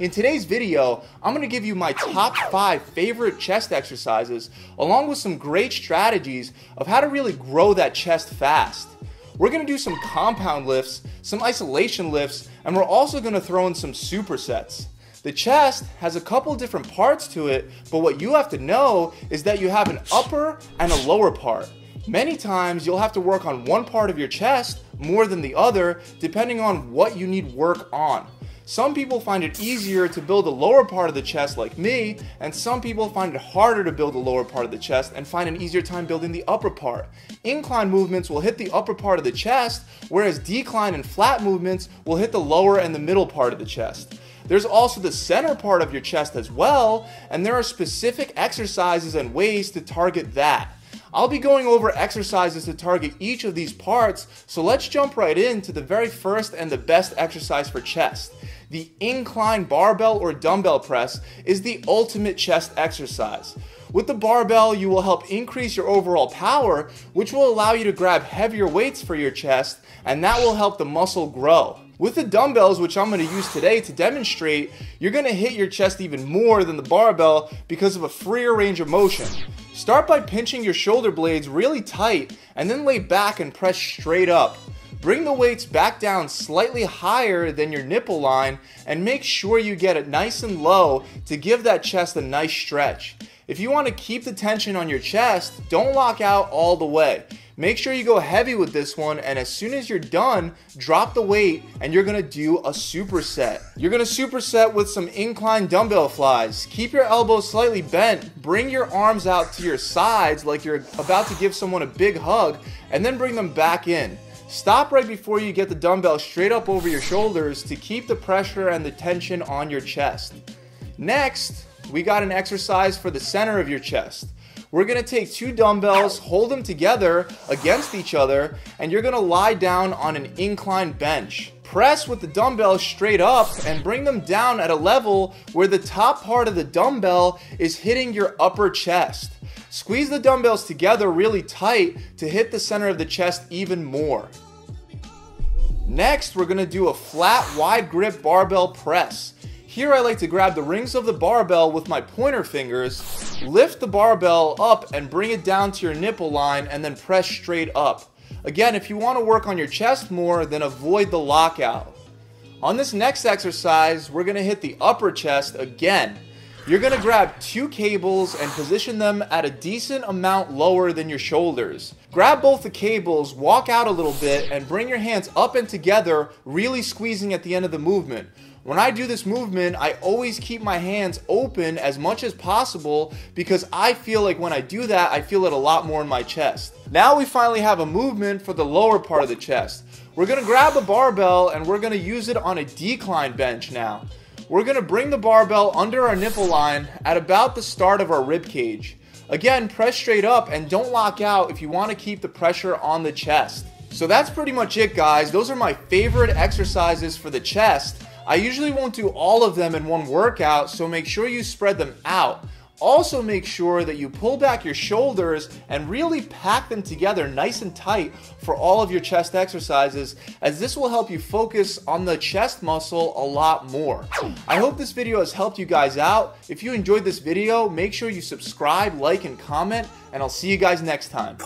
In today's video, I'm going to give you my top 5 favorite chest exercises along with some great strategies of how to really grow that chest fast. We're going to do some compound lifts, some isolation lifts, and we're also going to throw in some supersets. The chest has a couple different parts to it, but what you have to know is that you have an upper and a lower part. Many times you'll have to work on one part of your chest more than the other depending on what you need work on. Some people find it easier to build the lower part of the chest like me, and some people find it harder to build the lower part of the chest and find an easier time building the upper part. Incline movements will hit the upper part of the chest, whereas decline and flat movements will hit the lower and the middle part of the chest. There's also the center part of your chest as well, and there are specific exercises and ways to target that. I'll be going over exercises to target each of these parts, so let's jump right into the very first and the best exercise for chest. The incline barbell or dumbbell press is the ultimate chest exercise. With the barbell, you will help increase your overall power, which will allow you to grab heavier weights for your chest, and that will help the muscle grow. With the dumbbells, which I'm going to use today to demonstrate, you're going to hit your chest even more than the barbell because of a freer range of motion. Start by pinching your shoulder blades really tight and then lay back and press straight up. Bring the weights back down slightly higher than your nipple line and make sure you get it nice and low to give that chest a nice stretch. If you want to keep the tension on your chest, don't lock out all the way. Make sure you go heavy with this one, and as soon as you're done, drop the weight and you're gonna do a superset. You're gonna superset with some incline dumbbell flies. Keep your elbows slightly bent, bring your arms out to your sides like you're about to give someone a big hug, and then bring them back in. Stop right before you get the dumbbell straight up over your shoulders to keep the pressure and the tension on your chest. Next, we got an exercise for the center of your chest. We're gonna take two dumbbells, hold them together against each other, and you're gonna lie down on an incline bench. Press with the dumbbells straight up and bring them down at a level where the top part of the dumbbell is hitting your upper chest. Squeeze the dumbbells together really tight to hit the center of the chest even more. Next, we're gonna do a flat wide grip barbell press. Here I like to grab the rings of the barbell with my pointer fingers, lift the barbell up and bring it down to your nipple line and then press straight up. Again, if you want to work on your chest more, then avoid the lockout. On this next exercise, we're to hit the upper chest again. You're to grab two cables and position them at a decent amount lower than your shoulders. Grab both the cables, walk out a little bit, and bring your hands up and together, really squeezing at the end of the movement. When I do this movement, I always keep my hands open as much as possible because I feel like when I do that, I feel it a lot more in my chest. Now we finally have a movement for the lower part of the chest. We're gonna grab a barbell and we're gonna use it on a decline bench now. We're gonna bring the barbell under our nipple line at about the start of our rib cage. Again, press straight up and don't lock out if you wanna keep the pressure on the chest. So that's pretty much it guys. Those are my favorite exercises for the chest. I usually won't do all of them in one workout, so make sure you spread them out. Also make sure that you pull back your shoulders and really pack them together nice and tight for all of your chest exercises as this will help you focus on the chest muscle a lot more. I hope this video has helped you guys out. If you enjoyed this video, make sure you subscribe, like, and comment, and I'll see you guys next time.